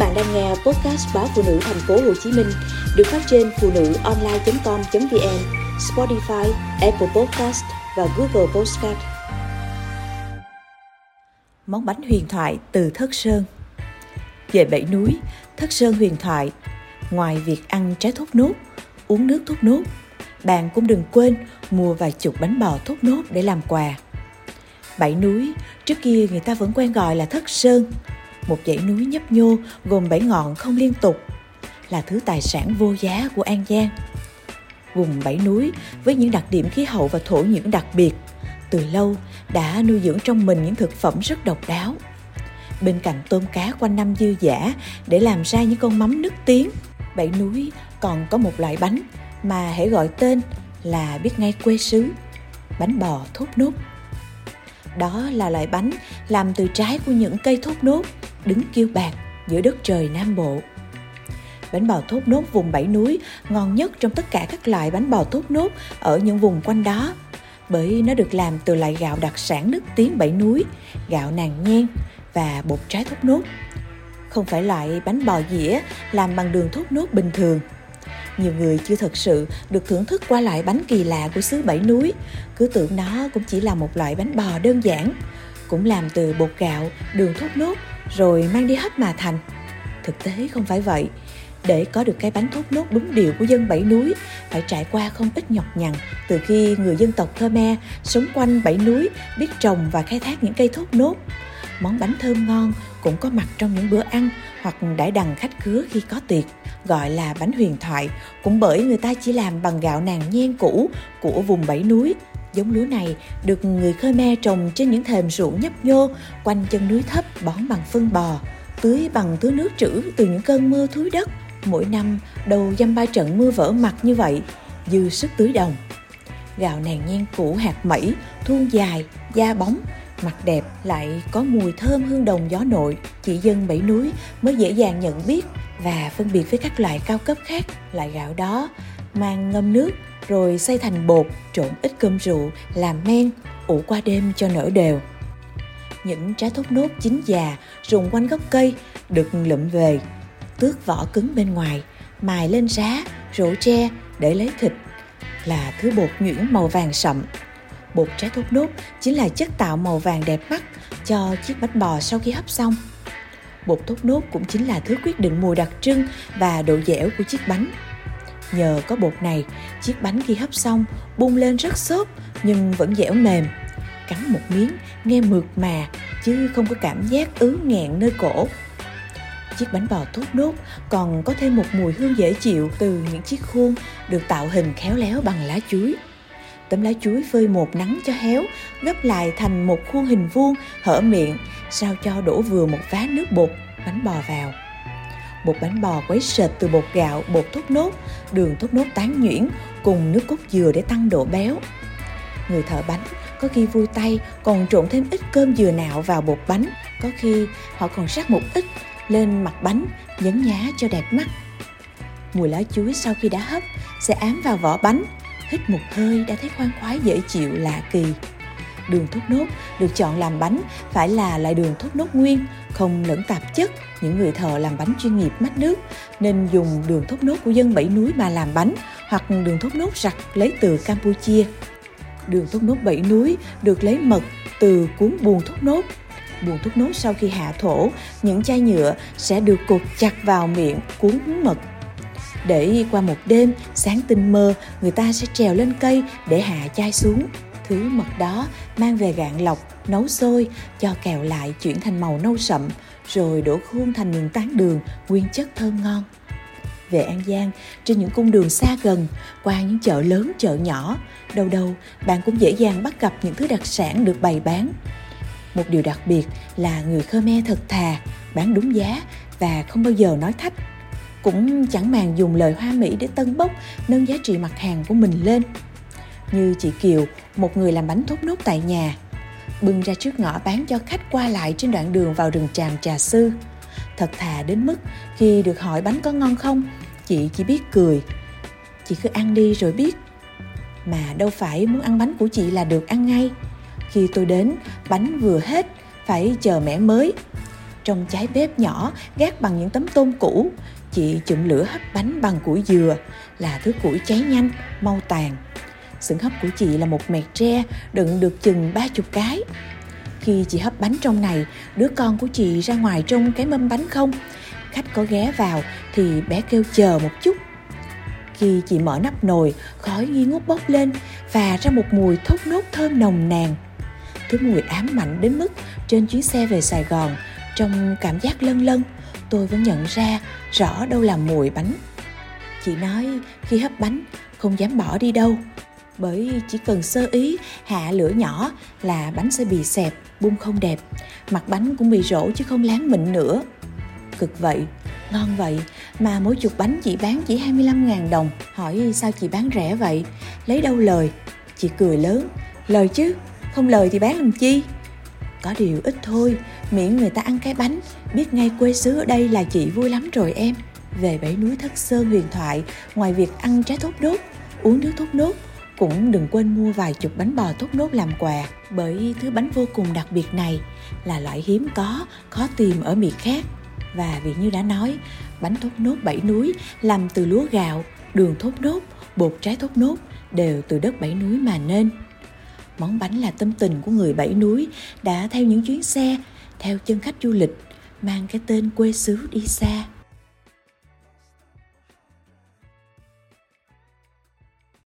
bạn đang nghe podcast báo phụ nữ thành phố Hồ Chí Minh được phát trên phụ nữ online.com.vn, Spotify, Apple Podcast và Google Podcast. Món bánh huyền thoại từ Thất Sơn Về bảy núi, Thất Sơn huyền thoại Ngoài việc ăn trái thốt nốt, uống nước thốt nốt, bạn cũng đừng quên mua vài chục bánh bò thốt nốt để làm quà. Bảy núi, trước kia người ta vẫn quen gọi là Thất Sơn, một dãy núi nhấp nhô gồm bảy ngọn không liên tục, là thứ tài sản vô giá của An Giang. Vùng bảy núi với những đặc điểm khí hậu và thổ nhưỡng đặc biệt, từ lâu đã nuôi dưỡng trong mình những thực phẩm rất độc đáo. Bên cạnh tôm cá quanh năm dư dả để làm ra những con mắm nức tiếng, bảy núi còn có một loại bánh mà hãy gọi tên là biết ngay quê xứ, bánh bò thốt nốt. Đó là loại bánh làm từ trái của những cây thốt nốt đứng kiêu bạc giữa đất trời Nam Bộ. Bánh bò thốt nốt vùng bảy núi ngon nhất trong tất cả các loại bánh bò thốt nốt ở những vùng quanh đó bởi nó được làm từ loại gạo đặc sản nước tiếng bảy núi, gạo nàng nhen và bột trái thốt nốt. Không phải loại bánh bò dĩa làm bằng đường thốt nốt bình thường. Nhiều người chưa thật sự được thưởng thức qua loại bánh kỳ lạ của xứ Bảy Núi, cứ tưởng nó cũng chỉ là một loại bánh bò đơn giản, cũng làm từ bột gạo, đường thốt nốt rồi mang đi hết mà thành. Thực tế không phải vậy. Để có được cái bánh thốt nốt đúng điều của dân Bảy Núi, phải trải qua không ít nhọc nhằn từ khi người dân tộc Khmer sống quanh Bảy Núi biết trồng và khai thác những cây thốt nốt. Món bánh thơm ngon cũng có mặt trong những bữa ăn hoặc đãi đằng khách khứa khi có tiệc, gọi là bánh huyền thoại, cũng bởi người ta chỉ làm bằng gạo nàng nhen cũ của vùng Bảy Núi. Giống lúa này được người Khmer trồng trên những thềm ruộng nhấp nhô quanh chân núi thấp bón bằng phân bò, tưới bằng thứ nước trữ từ những cơn mưa thúi đất. Mỗi năm đầu dăm ba trận mưa vỡ mặt như vậy, dư sức tưới đồng. Gạo nàng nhen củ hạt mẩy, thuôn dài, da bóng, mặt đẹp lại có mùi thơm hương đồng gió nội chỉ dân bảy núi mới dễ dàng nhận biết và phân biệt với các loại cao cấp khác loại gạo đó mang ngâm nước, rồi xay thành bột, trộn ít cơm rượu, làm men, ủ qua đêm cho nở đều những trái thốt nốt chín già, rụng quanh gốc cây, được lụm về tước vỏ cứng bên ngoài, mài lên giá rổ tre để lấy thịt là thứ bột nhuyễn màu vàng sậm bột trái thốt nốt chính là chất tạo màu vàng đẹp mắt cho chiếc bánh bò sau khi hấp xong. Bột thốt nốt cũng chính là thứ quyết định mùi đặc trưng và độ dẻo của chiếc bánh. Nhờ có bột này, chiếc bánh khi hấp xong bung lên rất xốp nhưng vẫn dẻo mềm. Cắn một miếng nghe mượt mà chứ không có cảm giác ứ nghẹn nơi cổ. Chiếc bánh bò thốt nốt còn có thêm một mùi hương dễ chịu từ những chiếc khuôn được tạo hình khéo léo bằng lá chuối. Tấm lá chuối phơi một nắng cho héo, gấp lại thành một khuôn hình vuông, hở miệng, sao cho đổ vừa một vá nước bột, bánh bò vào. Bột bánh bò quấy sệt từ bột gạo, bột thốt nốt, đường thốt nốt tán nhuyễn cùng nước cốt dừa để tăng độ béo. Người thợ bánh có khi vui tay còn trộn thêm ít cơm dừa nạo vào bột bánh, có khi họ còn rắc một ít lên mặt bánh nhấn nhá cho đẹp mắt. Mùi lá chuối sau khi đã hấp sẽ ám vào vỏ bánh hít một hơi đã thấy khoan khoái dễ chịu lạ kỳ. Đường thốt nốt được chọn làm bánh phải là loại đường thốt nốt nguyên, không lẫn tạp chất. Những người thợ làm bánh chuyên nghiệp mách nước nên dùng đường thốt nốt của dân bảy núi mà làm bánh hoặc đường thốt nốt rặt lấy từ Campuchia. Đường thốt nốt bảy núi được lấy mật từ cuốn buồn thốt nốt. Buồn thốt nốt sau khi hạ thổ, những chai nhựa sẽ được cột chặt vào miệng cuốn mật để qua một đêm, sáng tinh mơ, người ta sẽ trèo lên cây để hạ chai xuống. Thứ mật đó mang về gạn lọc, nấu sôi, cho kẹo lại chuyển thành màu nâu sậm, rồi đổ khuôn thành những tán đường, nguyên chất thơm ngon. Về An Giang, trên những cung đường xa gần, qua những chợ lớn, chợ nhỏ, đâu đâu bạn cũng dễ dàng bắt gặp những thứ đặc sản được bày bán. Một điều đặc biệt là người Khmer thật thà, bán đúng giá và không bao giờ nói thách cũng chẳng màng dùng lời hoa mỹ để tân bốc nâng giá trị mặt hàng của mình lên như chị kiều, một người làm bánh thốt nốt tại nhà. Bưng ra trước ngõ bán cho khách qua lại trên đoạn đường vào rừng tràm trà sư. Thật thà đến mức khi được hỏi bánh có ngon không, chị chỉ biết cười. Chị cứ ăn đi rồi biết. Mà đâu phải muốn ăn bánh của chị là được ăn ngay. Khi tôi đến, bánh vừa hết, phải chờ mẻ mới. Trong trái bếp nhỏ, gác bằng những tấm tôn cũ, chị chụm lửa hấp bánh bằng củi dừa, là thứ củi cháy nhanh, mau tàn xưởng hấp của chị là một mẹt tre, đựng được chừng ba chục cái. Khi chị hấp bánh trong này đứa con của chị ra ngoài trong cái mâm bánh không? Khách có ghé vào thì bé kêu chờ một chút. Khi chị mở nắp nồi, khói nghi ngút bốc lên và ra một mùi thốt nốt thơm nồng nàn. Thứ mùi ám mạnh đến mức trên chuyến xe về sài gòn, trong cảm giác lân lân tôi vẫn nhận ra rõ đâu là mùi bánh. Chị nói, khi hấp bánh, không dám bỏ đi đâu bởi chỉ cần sơ ý, hạ lửa nhỏ là bánh sẽ bị xẹp, bung không đẹp. Mặt bánh cũng bị rỗ chứ không láng mịn nữa. Cực vậy, ngon vậy, mà mỗi chục bánh chị bán chỉ 25.000 đồng. Hỏi sao chị bán rẻ vậy? Lấy đâu lời? Chị cười lớn. Lời chứ, không lời thì bán làm chi? Có điều ít thôi, miễn người ta ăn cái bánh. Biết ngay quê xứ ở đây là chị vui lắm rồi em. Về bảy núi thất sơn huyền thoại, ngoài việc ăn trái thốt nốt, uống nước thốt nốt cũng đừng quên mua vài chục bánh bò thốt nốt làm quà, bởi thứ bánh vô cùng đặc biệt này là loại hiếm có, khó tìm ở miền khác. Và vì như đã nói, bánh thốt nốt bảy núi làm từ lúa gạo, đường thốt nốt, bột trái thốt nốt đều từ đất bảy núi mà nên. Món bánh là tâm tình của người bảy núi đã theo những chuyến xe, theo chân khách du lịch, mang cái tên quê xứ đi xa.